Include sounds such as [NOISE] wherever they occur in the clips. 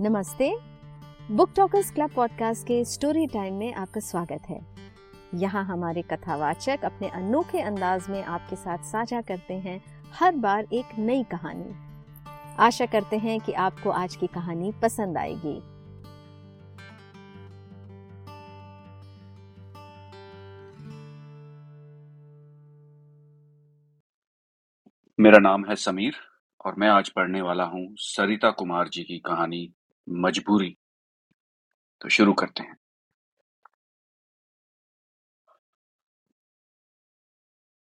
नमस्ते। Book talkers club podcast के story time में आपका स्वागत है। यहाँ हमारे कथावाचक अपने अनोखे अंदाज में आपके साथ साझा करते हैं हर बार एक नई कहानी। आशा करते हैं कि आपको आज की कहानी पसंद आएगी। मेरा नाम है समीर और मैं आज पढ़ने वाला हूँ सरिता कुमार जी की कहानी मजबूरी। तो शुरू करते हैं।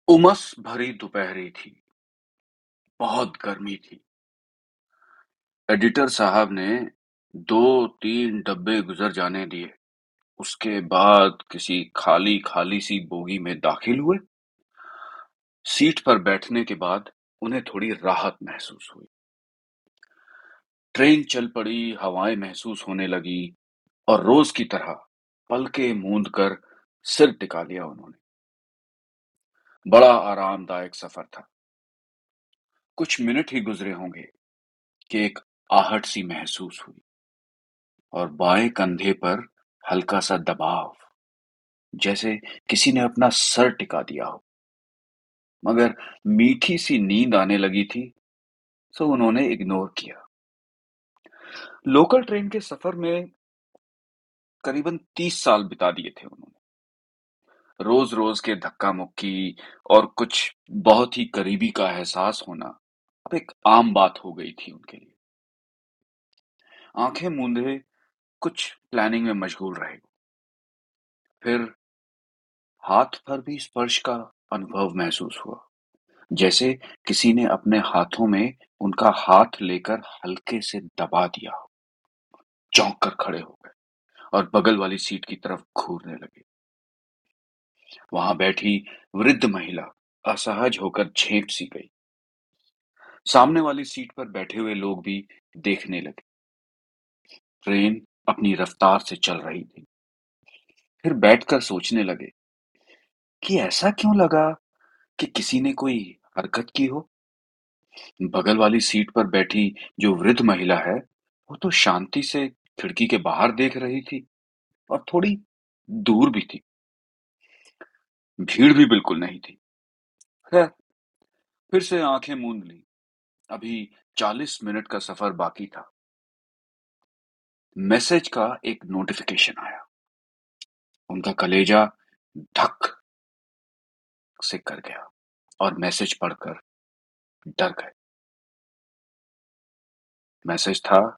उमस भरी दोपहरी थी। बहुत गर्मी थी। एडिटर साहब ने दो तीन डब्बे गुजर जाने दिए। उसके बाद किसी खाली खाली सी बोगी में दाखिल हुए। सीट पर बैठने के बाद उन्हें थोड़ी राहत महसूस हुई। ट्रेन चल पड़ी, हवाएँ महसूस होने लगी और रोज की तरह पलके मूंद कर सिर टिका लिया उन्होंने। बड़ा आरामदायक सफ़र था। कुछ मिनट ही गुजरे होंगे कि एक आहट सी महसूस हुई और बाएँ कंधे पर हल्का सा दबाव, जैसे किसी ने अपना सर टिका दिया हो। मगर मीठी सी नींद आने लगी थी, सो उन्होंने इग्नोर किया। लोकल ट्रेन के सफ़र में करीबन तीस साल बिता दिए थे उन्होंने। रोज रोज के धक्का मुक्की और कुछ बहुत ही करीबी का एहसास होना अब एक आम बात हो गई थी उनके लिए। आँखें मूंदे कुछ प्लानिंग में मशगूल रहे। फिर हाथ पर भी स्पर्श का अनुभव महसूस हुआ। जैसे किसी ने अपने हाथों में उनका हाथ लेकर हल्के से दबा दिया हो चौंक कर खड़े हो गए और बगल वाली सीट की तरफ़ घूरने लगे। वहाँ बैठी वृद्ध महिला असहज होकर झेप सी गई। सामने वाली सीट पर बैठे हुए लोग भी देखने लगे। ट्रेन अपनी रफ्तार से चल रही थी। फिर बैठकर सोचने लगे कि ऐसा क्यों लगा कि किसी ने कोई हरकत की हो। बगल वाली सीट पर बैठी जो वृद्ध महिला है, वो तो शांति से खिड़की के बाहर देख रही थी और थोड़ी दूर भी थी। भीड़ भी बिल्कुल नहीं थी। खैर, फिर से आँखें मूंद ली। अभी चालीस मिनट का सफ़र बाकी था। मैसेज का एक नोटिफिकेशन आया। उनका कलेजा धक से कर गया। और मैसेज पढ़कर डर गए। मैसेज था,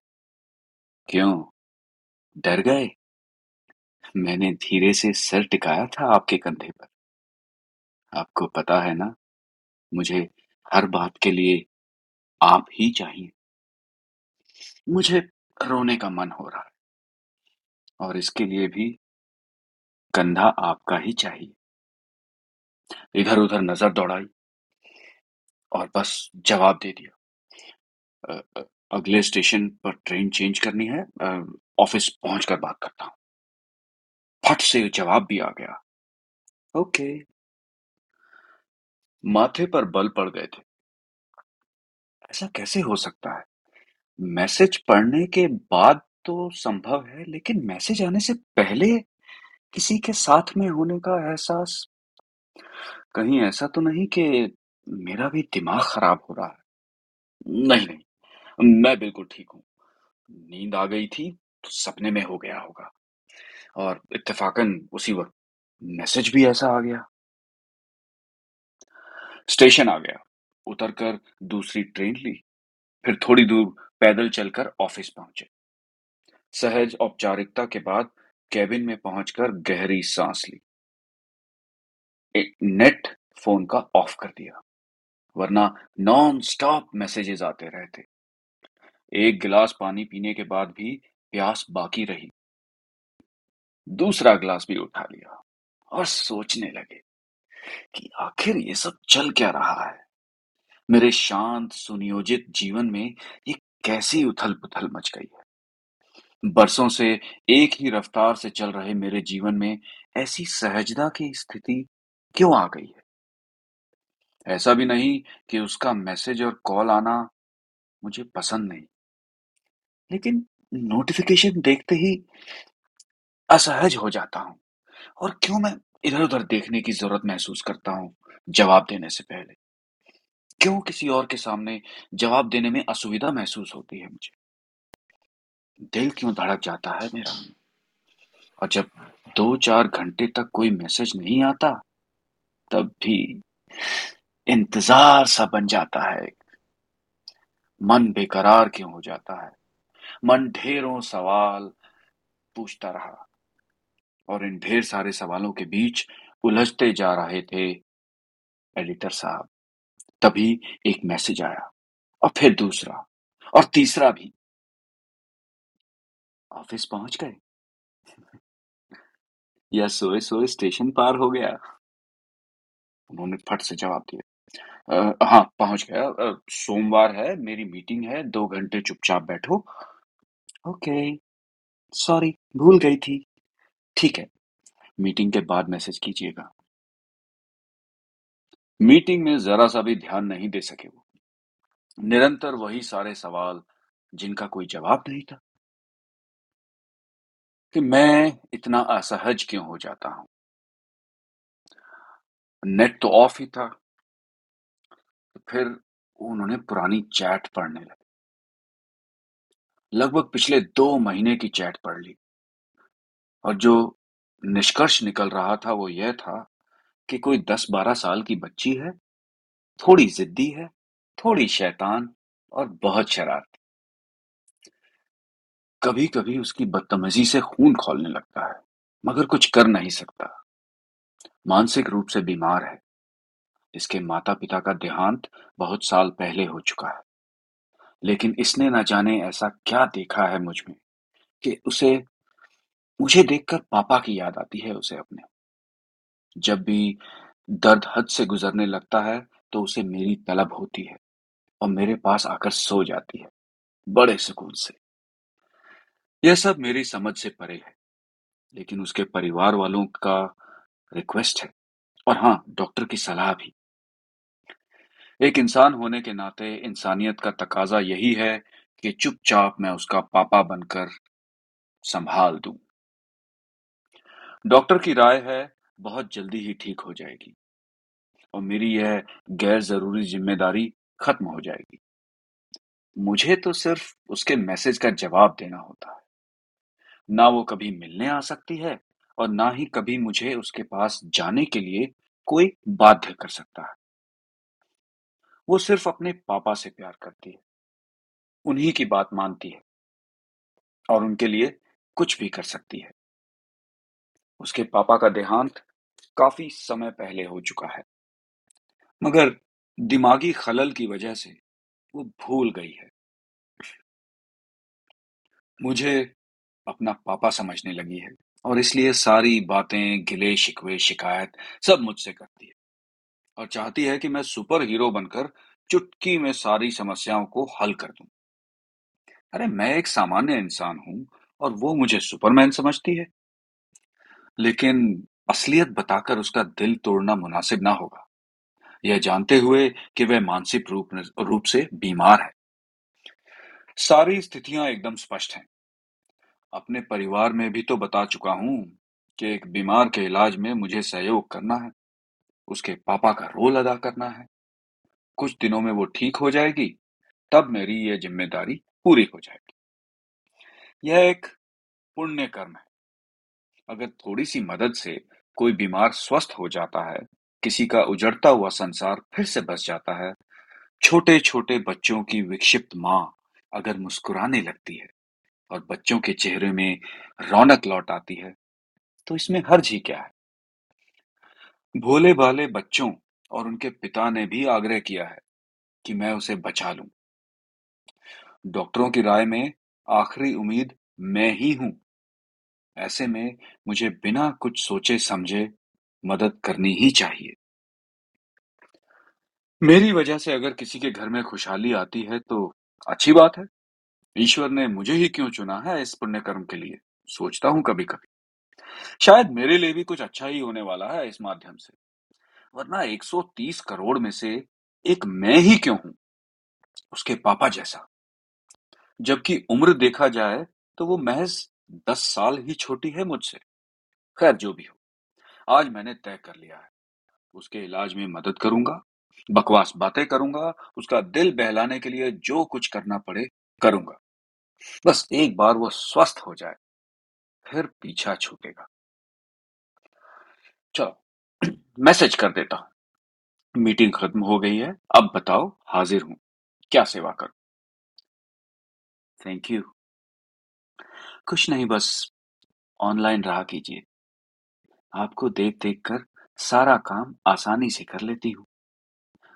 क्यों? डर गए? मैंने धीरे से सर टिकाया था आपके कंधे पर। आपको पता है ना, मुझे हर बात के लिए आप ही चाहिए। मुझे रोने का मन हो रहा है। और इसके लिए भी कंधा आपका ही चाहिए। इधर उधर नज़र दौड़ाई। और बस जवाब दे दिया। अगले स्टेशन पर ट्रेन चेंज करनी है। ऑफ़िस पहुंचकर बात करता हूँ। फट से जवाब भी आ गया। ओके। माथे पर बल पड़ गए थे। ऐसा कैसे हो सकता है? मैसेज पढ़ने के बाद तो संभव है, लेकिन मैसेज आने से पहले किसी के साथ में होने का एहसास? कहीं ऐसा तो नहीं कि मेरा भी दिमाग खराब हो रहा है। नहीं नहीं, मैं बिल्कुल ठीक हूँ। नींद आ गई थी तो सपने में हो गया होगा। और इत्तेफाकन उसी वक्त मैसेज भी ऐसा आ गया। स्टेशन आ गया। उतरकर दूसरी ट्रेन ली। फिर थोड़ी दूर पैदल चलकर ऑफ़िस पहुँचे। सहज औपचारिकता के बाद कैबिन में पहुंचकर गहरी सांस ली। नेट फ़ोन का ऑफ़ कर दिया। वरना नॉन स्टॉप मैसेजेस आते रहते। एक गिलास पानी पीने के बाद भी प्यास बाकी रही। दूसरा गिलास भी उठा लिया और सोचने लगे कि आखिर ये सब चल क्या रहा है? मेरे शांत, सुनियोजित जीवन में ये कैसी उथल पुथल मच गई है? बरसों से एक ही रफ्तार से चल रहे मेरे जीवन में ऐसी सहजता की स्थिति क्यों आ गई है? ऐसा भी नहीं कि उसका मैसेज और कॉल आना मुझे पसंद नहीं लेकिन नोटिफिकेशन देखते ही असहज हो जाता हूँ और क्यों मैं इधर-उधर देखने की ज़रूरत महसूस करता हूँ जवाब देने से पहले। क्यों किसी और के सामने जवाब देने में असुविधा महसूस होती है मुझे? दिल क्यों धड़क जाता है मेरा? और जब 2-4 घंटे तक कोई मैसेज नहीं आता, तब भी इंतज़ार सा बन जाता है। मन बेकरार क्यों हो जाता है? मन ढेरों सवाल पूछता रहा और इन ढेर सारे सवालों के बीच उलझते जा रहे थे एडिटर साहब। तभी एक मैसेज आया और फिर दूसरा और तीसरा भी। ऑफ़िस पहुँच गए या सोए सोए स्टेशन पार हो गया उन्होंने फट से जवाब दिया "अ, हाँ पहुँच गया। सोमवार है मेरी मीटिंग है दो घंटे चुपचाप बैठो। ओके सॉरी भूल गई थी। ठीक है मीटिंग के बाद मैसेज कीजिएगा। मीटिंग में जरा सा भी ध्यान नहीं दे सके वो। निरंतर वही सारे सवाल जिनका कोई जवाब नहीं था। कि मैं इतना असहज क्यों हो जाता हूँ? नेट तो ऑफ़ ही था। तो फिर उन्होंने पुरानी चैट पढ़ने लगे। लगभग पिछले दो महीने की चैट पढ़ ली। और जो निष्कर्ष निकल रहा था वो यह था कि कोई दस बारह साल की बच्ची है, थोड़ी जिद्दी है, थोड़ी शैतान और बहुत शरारती। कभी कभी उसकी बदतमीजी से खून खोलने लगता है, मगर कुछ कर नहीं सकता। मानसिक रूप से बीमार है। इसके माता पिता का देहांत बहुत साल पहले हो चुका है। लेकिन इसने न जाने ऐसा क्या देखा है मुझमें कि उसे, मुझे देखकर पापा की याद आती है उसे अपने। जब भी दर्द हद से गुजरने लगता है तो उसे मेरी तलब होती है और मेरे पास आकर सो जाती है, बड़े सुकून से। यह सब मेरी समझ से परे है, लेकिन उसके परिवार वालों का रिक्वेस्ट है। और हाँ डॉक्टर की सलाह भी। एक इंसान होने के नाते इंसानियत का तकाजा यही है कि चुपचाप मैं उसका पापा बनकर संभाल दूँ। डॉक्टर की राय है, बहुत जल्दी ही ठीक हो जाएगी और मेरी यह गैर ज़रूरी ज़िम्मेदारी खत्म हो जाएगी। मुझे तो सिर्फ़ उसके मैसेज का जवाब देना होता है। ना वो कभी मिलने आ सकती है और ना ही कभी मुझे उसके पास जाने के लिए कोई बाध्य कर सकता है। वो सिर्फ़ अपने पापा से प्यार करती है। उन्हीं की बात मानती है और उनके लिए कुछ भी कर सकती है। उसके पापा का देहांत काफ़ी समय पहले हो चुका है। मगर दिमागी खलल की वजह से वो भूल गई है। मुझे अपना पापा समझने लगी है और इसलिए सारी बातें, गिले, शिकवे, शिकायत सब मुझसे करती है। और चाहती है कि मैं सुपर हीरो बनकर चुटकी में सारी समस्याओं को हल कर दूँ। अरे, मैं एक सामान्य इंसान हूँ और वो मुझे सुपरमैन समझती है। लेकिन असलियत बताकर उसका दिल तोड़ना मुनासिब ना होगा। यह जानते हुए कि वह मानसिक रूप रूप से बीमार है। सारी स्थितियाँ एकदम स्पष्ट हैं। अपने परिवार में भी तो बता चुका हूँ कि एक बीमार के इलाज में मुझे सहयोग करना है। उसके पापा का रोल अदा करना है। कुछ दिनों में वो ठीक हो जाएगी, तब मेरी यह ज़िम्मेदारी पूरी हो जाएगी। यह एक पुण्य कर्म है। अगर थोड़ी सी मदद से कोई बीमार स्वस्थ हो जाता है, किसी का उजड़ता हुआ संसार फिर से बस जाता है छोटे छोटे बच्चों की विक्षिप्त माँ अगर मुस्कुराने लगती है और बच्चों के चेहरे में रौनक लौट आती है तो इसमें हर्ज ही क्या है? भोले भाले बच्चों और उनके पिता ने भी आग्रह किया है कि मैं उसे बचा लूँ। डॉक्टरों की राय में आखिरी उम्मीद मैं ही हूँ। ऐसे में मुझे बिना कुछ सोचे समझे मदद करनी ही चाहिए। मेरी वजह से अगर किसी के घर में खुशहाली आती है तो अच्छी बात है। ईश्वर ने मुझे ही क्यों चुना है इस पुण्य कर्म के लिए? सोचता हूँ कभी कभी शायद मेरे लिए भी कुछ अच्छा ही होने वाला है इस माध्यम से। वरना 130 करोड़ में से एक मैं ही क्यों हूँ? उसके पापा जैसा। जबकि उम्र देखा जाए तो वो महज दस साल ही छोटी है मुझसे। खैर, जो भी हो। आज मैंने तय कर लिया है। उसके इलाज में मदद करूँगा, बकवास बातें करूँगा, उसका दिल बहलाने के लिए जो कुछ करना पड़े करूँगा। बस एक बार वो स्वस्थ हो जाए। फिर पीछा छूटेगा। चलो, [CLEARS THROAT] मैसेज कर देता हूँ। मीटिंग खत्म हो गई है। अब बताओ, हाजिर हूँ। क्या सेवा करूँ? थैंक यू कुछ नहीं, बस ऑनलाइन रहा कीजिए। आपको देख देख कर सारा काम आसानी से कर लेती हूँ।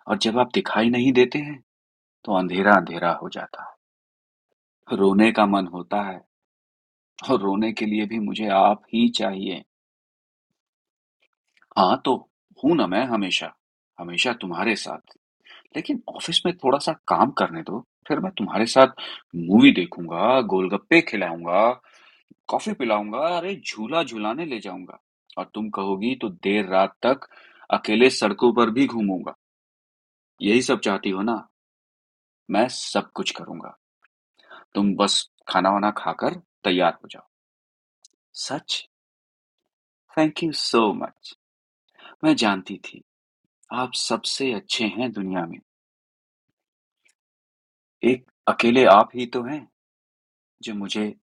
और जब आप दिखाई नहीं देते हैं तो अंधेरा अंधेरा हो जाता है। रोने का मन होता है। और रोने के लिए भी मुझे आप ही चाहिए। हाँ तो हूँ ना मैं हमेशा हमेशा तुम्हारे साथ। लेकिन ऑफ़िस में थोड़ा सा काम करने दो, फिर मैं तुम्हारे साथ मूवी देखूँगा, गोलगप्पे खिलाऊँगा, कॉफ़ी पिलाऊँगा, अरे झूला झुलाने ले जाऊँगा। और तुम कहोगी तो देर रात तक अकेले सड़कों पर भी घूमूँगा। यही सब चाहती हो ना? मैं सब कुछ करूँगा। तुम बस खाना वाना खाकर तैयार हो जाओ। सच? थैंक यू सो मच मैं जानती थी, आप सबसे अच्छे हैं दुनिया में। एक अकेले आप ही तो हैं, जो मुझे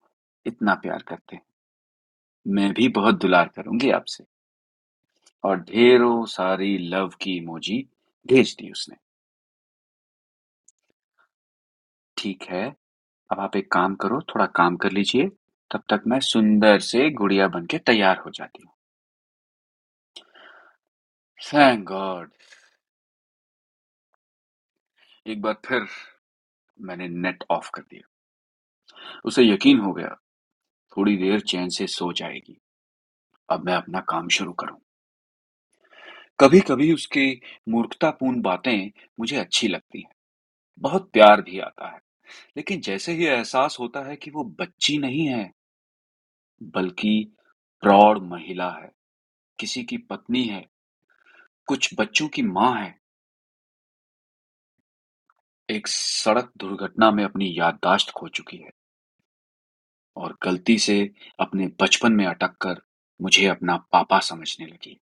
इतना प्यार करते हैं। मैं भी बहुत दुलार करूँगी आपसे। और ढेरों सारी लव की इमोजी भेज दी उसने। ठीक है अब आप एक काम करो, थोड़ा काम कर लीजिए, तब तक मैं सुंदर से गुड़िया बन के तैयार हो जाती हूँ। थैंक गॉड एक बार फिर मैंने नेट ऑफ़ कर दिया। उसे यकीन हो गया, थोड़ी देर चैन से सो जाएगी। अब मैं अपना काम शुरू करूँ। कभी कभी उसकी मूर्खतापूर्ण बातें मुझे अच्छी लगती हैं। बहुत प्यार भी आता है। लेकिन जैसे ही एहसास होता है कि वो बच्ची नहीं है, बल्कि प्रौढ़ महिला है, किसी की पत्नी है, कुछ बच्चों की माँ है, एक सड़क दुर्घटना में अपनी याददाश्त खो चुकी है और गलती से अपने बचपन में अटक कर मुझे अपना पापा समझने लगी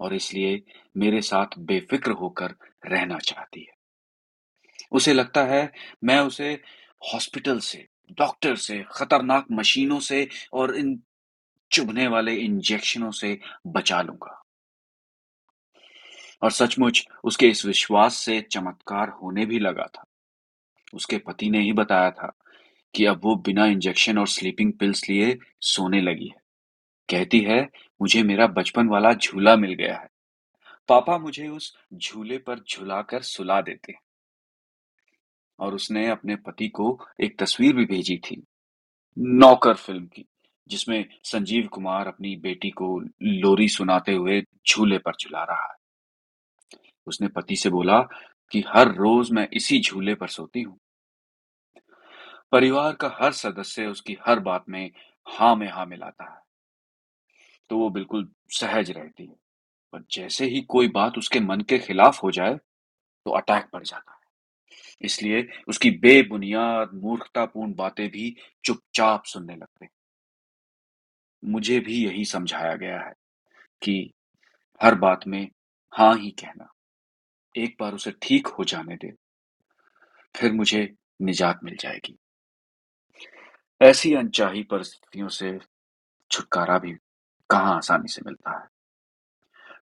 और इसलिए मेरे साथ बेफिक्र होकर रहना चाहती है। उसे लगता है मैं उसे हॉस्पिटल से, डॉक्टर से, खतरनाक मशीनों से और इन चुभने वाले इंजेक्शनों से बचा लूँगा। और सचमुच उसके इस विश्वास से चमत्कार होने भी लगा था। उसके पति ने ही बताया था कि अब वो बिना इंजेक्शन और स्लीपिंग पिल्स लिए सोने लगी है। कहती है, मुझे मेरा बचपन वाला झूला मिल गया है। पापा मुझे उस झूले पर झुलाकर सुला देते हैं। और उसने अपने पति को एक तस्वीर भी भेजी थी, नौकर फ़िल्म की, जिसमें संजीव कुमार अपनी बेटी को लोरी सुनाते हुए झूले पर झुला रहा है। उसने पति से बोला कि हर रोज मैं इसी झूले पर सोती हूँ। परिवार का हर सदस्य उसकी हर बात में हा में हा मिलाता है। तो वो बिल्कुल सहज रहती है। पर जैसे ही कोई बात उसके मन के खिलाफ हो जाए तो अटैक पड़ जाता है। इसलिए उसकी बेबुनियाद, मूर्खतापूर्ण बातें भी चुपचाप सुनने लगते। मुझे भी यही समझाया गया है कि हर बात में हाँ ही कहना, एक बार उसे ठीक हो जाने दे, फिर मुझे निजात मिल जाएगी। ऐसी अनचाही परिस्थितियों से छुटकारा भी कहाँ आसानी से मिलता है?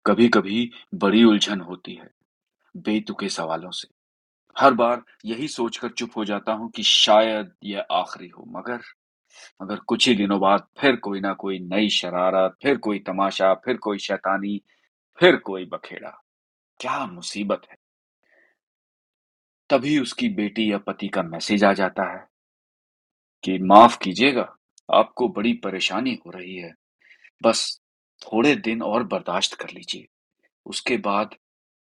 कभी कभी बड़ी उलझन होती है बेतुके सवालों से। हर बार यही सोचकर चुप हो जाता हूँ कि शायद यह आखिरी हो। मगर मगर कुछ ही दिनों बाद फिर कोई ना कोई नई शरारत, फिर कोई तमाशा, फिर कोई शैतानी, फिर कोई बखेड़ा। क्या मुसीबत है। तभी उसकी बेटी या पति का मैसेज आ जाता है कि माफ़ कीजिएगा, आपको बड़ी परेशानी हो रही है। बस थोड़े दिन और बर्दाश्त कर लीजिए। उसके बाद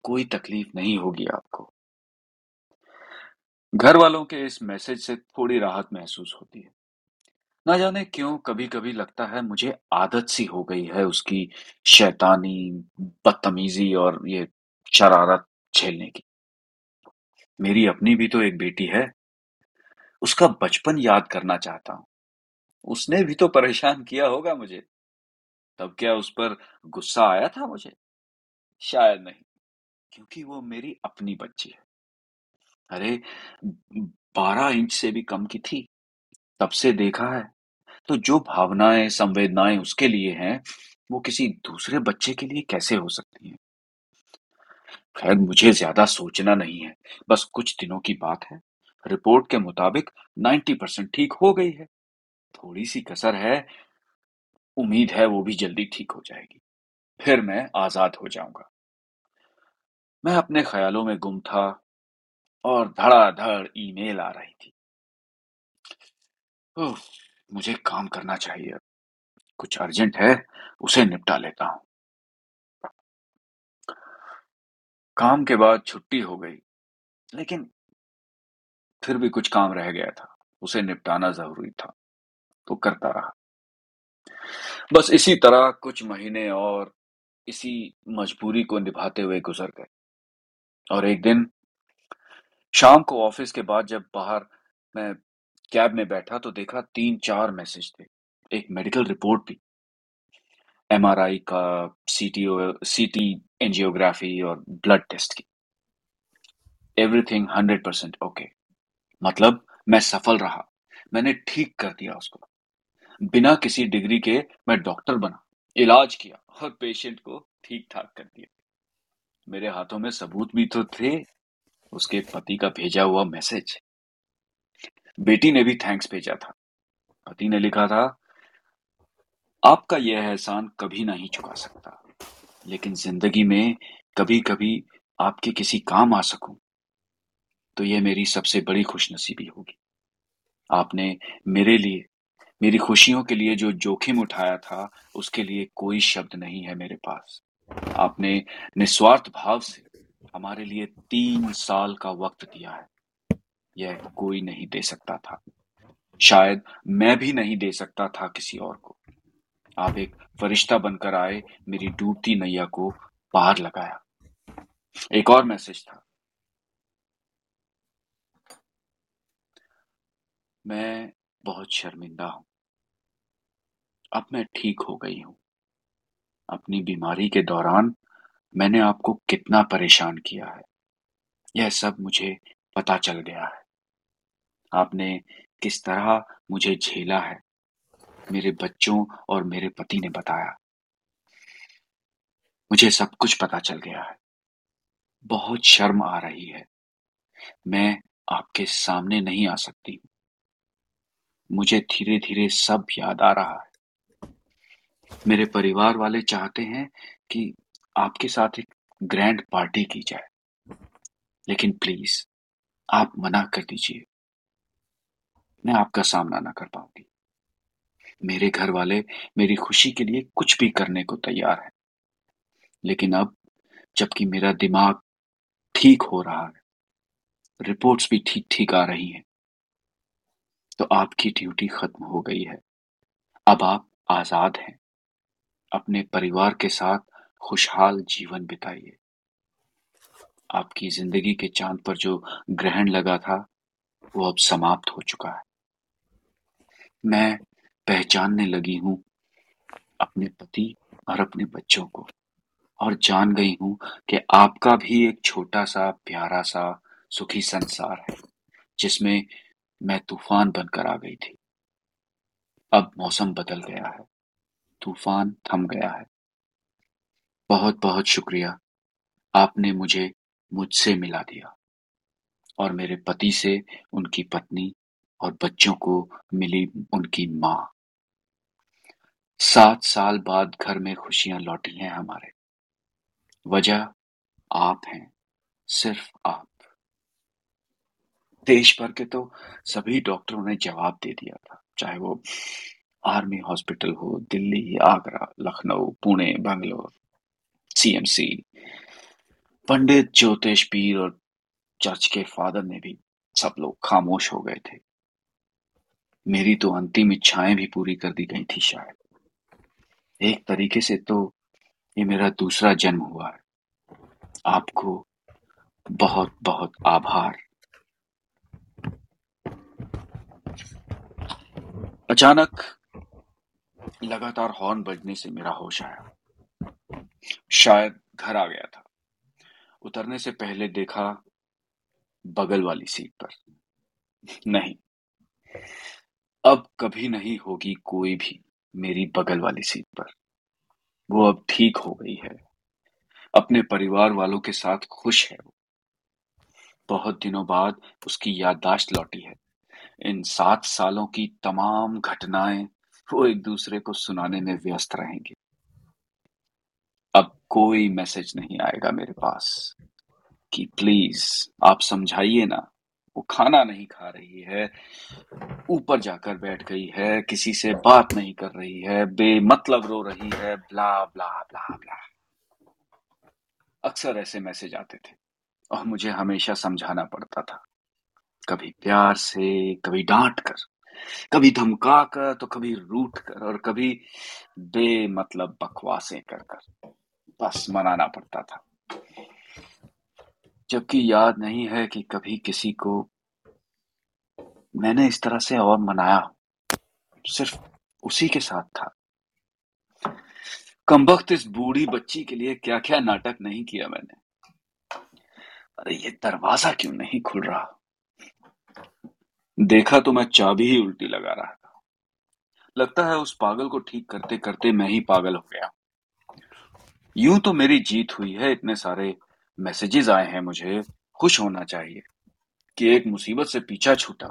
कोई तकलीफ़ नहीं होगी आपको। घर वालों के इस मैसेज से थोड़ी राहत महसूस होती है। ना जाने क्यों कभी कभी लगता है मुझे आदत सी हो गई है उसकी शैतानी, बदतमीजी और ये शरारत झेलने की। मेरी अपनी भी तो एक बेटी है, उसका बचपन याद करना चाहता हूँ। उसने भी तो परेशान किया होगा मुझे। तब क्या उस पर गुस्सा आया था मुझे? शायद नहीं, क्योंकि वो मेरी अपनी बच्ची है। अरे, बारह इंच से भी कम की थी, तब से देखा है। तो जो भावनाएँ, संवेदनाएँ उसके लिए हैं, वो किसी दूसरे बच्चे के लिए कैसे हो सकती हैं? खैर, मुझे ज़्यादा सोचना नहीं है, बस कुछ दिनों की बात है। रिपोर्ट के मुताबिक 90 परसेंट ठीक हो गई है। थोड़ी सी कसर है, उम्मीद है वो भी जल्दी ठीक हो जाएगी। फिर मैं आज़ाद हो जाऊँगा। मैं अपने ख्यालों में गुम था और धड़ाधड़ ईमेल आ रही थी। उफ, मुझे काम करना चाहिए। कुछ अर्जेंट है उसे निपटा लेता हूँ। काम के बाद छुट्टी हो गई लेकिन फिर भी कुछ काम रह गया था। उसे निपटाना ज़रूरी था तो करता रहा। बस इसी तरह कुछ महीने और इसी मजबूरी को निभाते हुए गुजर गए। और एक दिन शाम को ऑफ़िस के बाद जब बाहर मैं कैब में बैठा तो देखा तीन चार मैसेज थे। एक मेडिकल रिपोर्ट भी। एमआरआई का, सीटीओ, सीटी एंजियोग्राफी और ब्लड टेस्ट की। Everything hundred percent okay. मतलब मैं सफल रहा। मैंने ठीक कर दिया उसको। बिना किसी डिग्री के मैं डॉक्टर बना। इलाज किया और पेशेंट को ठीक ठाक कर दिया। मेरे हाथों में सबूत भी तो थे। उसके पति का भेजा हुआ मैसेज बेटी ने भी थैंक्स भेजा था। पति ने लिखा था, आपका यह एहसान कभी नहीं चुका सकता, लेकिन ज़िंदगी में कभी कभी आपके किसी काम आ सकूँ तो यह मेरी सबसे बड़ी खुशनसीबी होगी। आपने मेरे लिए, मेरी खुशियों के लिए जो जोखिम उठाया था, उसके लिए कोई शब्द नहीं है मेरे पास। आपने निस्वार्थ भाव से हमारे लिए तीन साल का वक्त दिया है। यह कोई नहीं दे सकता था। शायद मैं भी नहीं दे सकता था किसी और को। आप एक फरिश्ता बनकर आए, मेरी डूबती नैया को पार लगाया। एक और मैसेज था। मैं बहुत शर्मिंदा हूँ। अब मैं ठीक हो गई हूँ। अपनी बीमारी के दौरान मैंने आपको कितना परेशान किया है। यह सब मुझे पता चल गया है। आपने किस तरह मुझे झेला है, मेरे बच्चों और मेरे पति ने बताया। मुझे सब कुछ पता चल गया है। बहुत शर्म आ रही है। मैं आपके सामने नहीं आ सकती। मुझे धीरे धीरे सब याद आ रहा है। मेरे परिवार वाले चाहते हैं कि आपके साथ एक ग्रैंड पार्टी की जाए। लेकिन प्लीज़ आप मना कर दीजिए। मैं आपका सामना ना कर पाऊँगी। मेरे घर वाले मेरी खुशी के लिए कुछ भी करने को तैयार है। लेकिन अब, जबकि मेरा दिमाग ठीक हो रहा है रिपोर्ट्स भी ठीक ठीक आ रही हैं तो आपकी ड्यूटी खत्म हो गई है। अब आप आज़ाद हैं। अपने परिवार के साथ खुशहाल जीवन बिताइए। आपकी ज़िंदगी के चाँद पर जो ग्रहण लगा था, वो अब समाप्त हो चुका है। मैं पहचानने लगी हूँ अपने पति और अपने बच्चों को और जान गई हूँ कि आपका भी एक छोटा सा प्यारा सा सुखी संसार है, जिसमें मैं तूफ़ान बनकर आ गई थी। अब मौसम बदल गया है, तूफ़ान थम गया है। बहुत बहुत शुक्रिया। आपने मुझे मुझसे मिला दिया और मेरे पति से उनकी पत्नी और बच्चों को मिली उनकी माँ। सात साल बाद घर में खुशियाँ लौटी हैं हमारे। वजह आप हैं, सिर्फ़ आप। देश भर के तो सभी डॉक्टरों ने जवाब दे दिया था, चाहे वो आर्मी हॉस्पिटल हो, दिल्ली, आगरा, लखनऊ, पुणे, बंगलोर। सीएमसी पंडित ज्योतिष पीर और चर्च के फादर ने भी सब लोग खामोश हो गए थे। मेरी तो अंतिम इच्छाएँ भी पूरी कर दी गई थी शायद। एक तरीके से तो ये मेरा दूसरा जन्म हुआ है। आपको बहुत बहुत आभार। अचानक लगातार हॉर्न बजने से मेरा होश आया। शायद घर आ गया था। उतरने से पहले देखा बगल वाली सीट पर। नहीं। अब कभी नहीं होगी कोई भी मेरी बगल वाली सीट पर। वो अब ठीक हो गई है। अपने परिवार वालों के साथ खुश है वो। बहुत दिनों बाद उसकी याददाश्त लौटी है। इन सात सालों की तमाम घटनाएँ वो एक दूसरे को सुनाने में व्यस्त रहेंगे। कोई मैसेज नहीं आएगा मेरे पास कि प्लीज़ आप समझाइए ना। वो खाना नहीं खा रही है, ऊपर जाकर बैठ गई है, किसी से बात नहीं कर रही है, बेमतलब रो रही है, ब्ला ब्ला ब्ला ब्ला। अक्सर ऐसे मैसेज आते थे और मुझे हमेशा समझाना पड़ता था। कभी प्यार से, कभी डांट कर, कभी धमका कर तो कभी रूठ कर और कभी बेमतलब बकवासें कर कर। बस मनाना पड़ता था। जबकि याद नहीं है कि कभी किसी को मैंने इस तरह से और मनाया। सिर्फ़ उसी के साथ था। कम वक्त इस बूढ़ी बच्ची के लिए क्या क्या नाटक नहीं किया मैंने। अरे, ये दरवाज़ा क्यों नहीं खुल रहा? देखा तो मैं चाबी ही उल्टी लगा रहा था। लगता है उस पागल को ठीक करते करते मैं ही पागल हो गया। यूँ तो मेरी जीत हुई है, इतने सारे मैसेजेस आए हैं मुझे। खुश होना चाहिए कि एक मुसीबत से पीछा छूटा।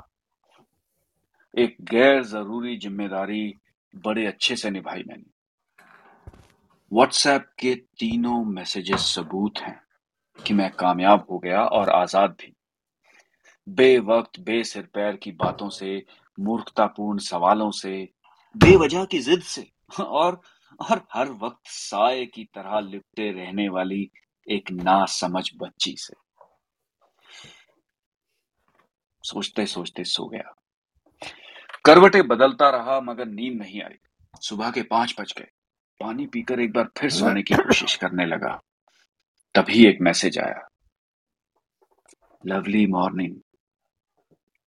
एक गैर ज़रूरी ज़िम्मेदारी बड़े अच्छे से निभाई मैंने। व्हाट्सएप के तीनों मैसेजेस सबूत हैं कि मैं कामयाब हो गया और आज़ाद भी। बेवक्त बेसिर पैर की बातों से, मूर्खतापूर्ण सवालों से, बेवजह की जिद से और और हर वक्त साय की तरह लिपटे रहने वाली एक ना समझ बच्ची से। सोचते सोचते सो गया। करवटे बदलता रहा, मगर नींद नहीं आई। सुबह के पाँच बज गए। पानी पीकर एक बार फिर सोने की कोशिश करने लगा। तभी एक मैसेज आया। Lovely morning.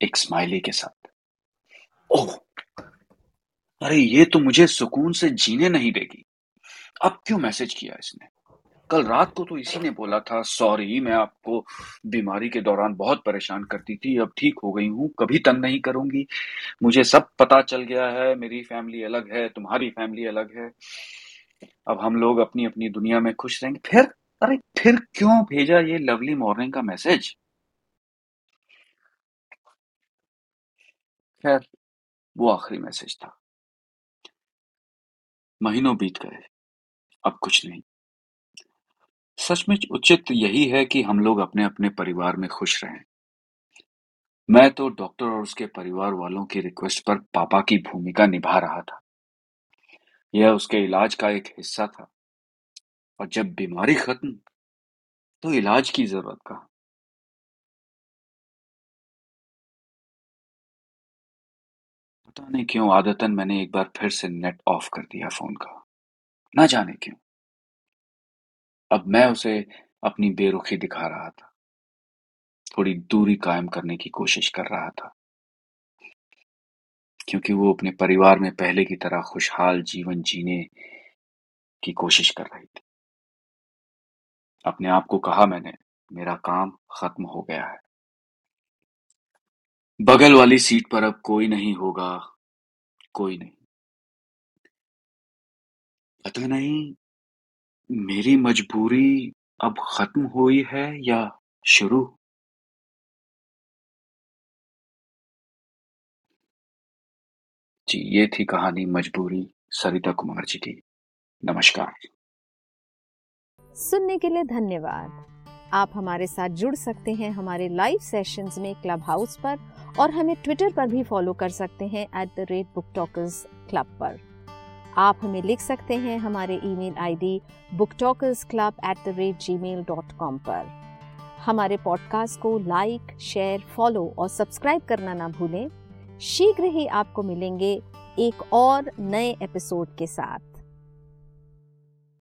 एक स्माइली के साथ। ओह! अरे, ये तो मुझे सुकून से जीने नहीं देगी। अब क्यों मैसेज किया इसने? कल रात को तो इसी ने बोला था, सॉरी, मैं आपको बीमारी के दौरान बहुत परेशान करती थी, अब ठीक हो गई हूँ, कभी तंग नहीं करूँगी। मुझे सब पता चल गया है, मेरी फैमिली अलग है, तुम्हारी फैमिली अलग है। अब हम लोग अपनी अपनी दुनिया में खुश रहेंगे। फिर, अरे, फिर क्यों भेजा ये लवली मॉर्निंग का मैसेज? खैर, वो आखिरी मैसेज था। महीनों बीत गए। अब कुछ नहीं। सचमुच उचित यही है कि हम लोग अपने अपने परिवार में खुश रहें। मैं तो डॉक्टर और उसके परिवार वालों की रिक्वेस्ट पर पापा की भूमिका निभा रहा था। यह उसके इलाज का एक हिस्सा था। और जब बीमारी खत्म तो इलाज की ज़रूरत कहा पता नहीं क्यों आदतन मैंने एक बार फिर से नेट ऑफ़ कर दिया फ़ोन का। ना जाने क्यों। अब मैं उसे अपनी बेरुखी दिखा रहा था। थोड़ी दूरी कायम करने की कोशिश कर रहा था। क्योंकि वो अपने परिवार में पहले की तरह खुशहाल जीवन जीने की कोशिश कर रही थी। अपने आप को कहा मैंने, मेरा काम खत्म हो गया है। बगल वाली सीट पर अब कोई नहीं होगा, कोई नहीं। पता नहीं, मेरी मजबूरी अब खत्म हुई है या शुरू? जी, ये थी कहानी मजबूरी सरिता कुमार जी की। नमस्कार। सुनने के लिए धन्यवाद। आप हमारे साथ जुड़ सकते हैं हमारे लाइव सेशंस में क्लब हाउस पर और हमें ट्विटर पर भी फॉलो कर सकते हैं at the rate Book Talkers Club पर। आप हमें लिख सकते हैं हमारे email ID Book Talkers Club at the rate Gmail dot com पर। हमारे पॉडकास्ट को लाइक शेयर फॉलो और सब्सक्राइब करना ना भूलें। शीघ्र ही आपको मिलेंगे एक और नए एपिसोड के साथ।